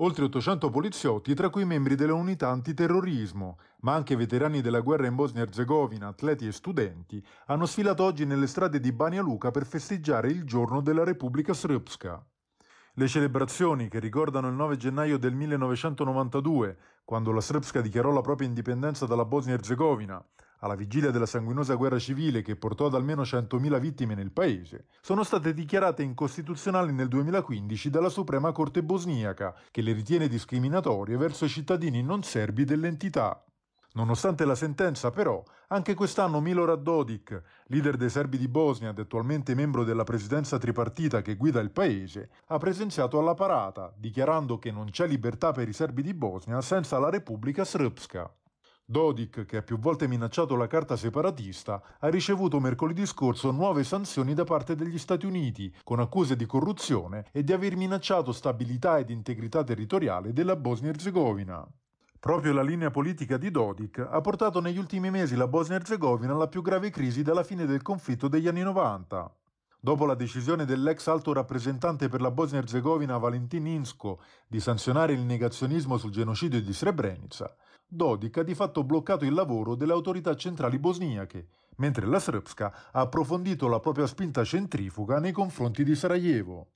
Oltre 800 poliziotti, tra cui membri delle unità antiterrorismo, ma anche veterani della guerra in Bosnia-Herzegovina, atleti e studenti, hanno sfilato oggi nelle strade di Banja Luka per festeggiare il giorno della Repubblica Srpska. Le celebrazioni, che ricordano il 9 gennaio del 1992, quando la Srpska dichiarò la propria indipendenza dalla Bosnia-Herzegovina, alla vigilia della sanguinosa guerra civile che portò ad almeno 100.000 vittime nel paese, sono state dichiarate incostituzionali nel 2015 dalla Suprema Corte bosniaca, che le ritiene discriminatorie verso i cittadini non serbi dell'entità. Nonostante la sentenza, però, anche quest'anno Milorad Dodik, leader dei serbi di Bosnia ed attualmente membro della presidenza tripartita che guida il paese, ha presenziato alla parata, dichiarando che non c'è libertà per i serbi di Bosnia senza la Repubblica Srpska. Dodik, che ha più volte minacciato la carta separatista, ha ricevuto mercoledì scorso nuove sanzioni da parte degli Stati Uniti, con accuse di corruzione e di aver minacciato stabilità ed integrità territoriale della Bosnia-Herzegovina. Proprio la linea politica di Dodik ha portato negli ultimi mesi la Bosnia-Herzegovina alla più grave crisi dalla fine del conflitto degli anni 90. Dopo la decisione dell'ex alto rappresentante per la Bosnia-Herzegovina Valentin Insko di sanzionare il negazionismo sul genocidio di Srebrenica, Dodik ha di fatto bloccato il lavoro delle autorità centrali bosniache, mentre la Srpska ha approfondito la propria spinta centrifuga nei confronti di Sarajevo.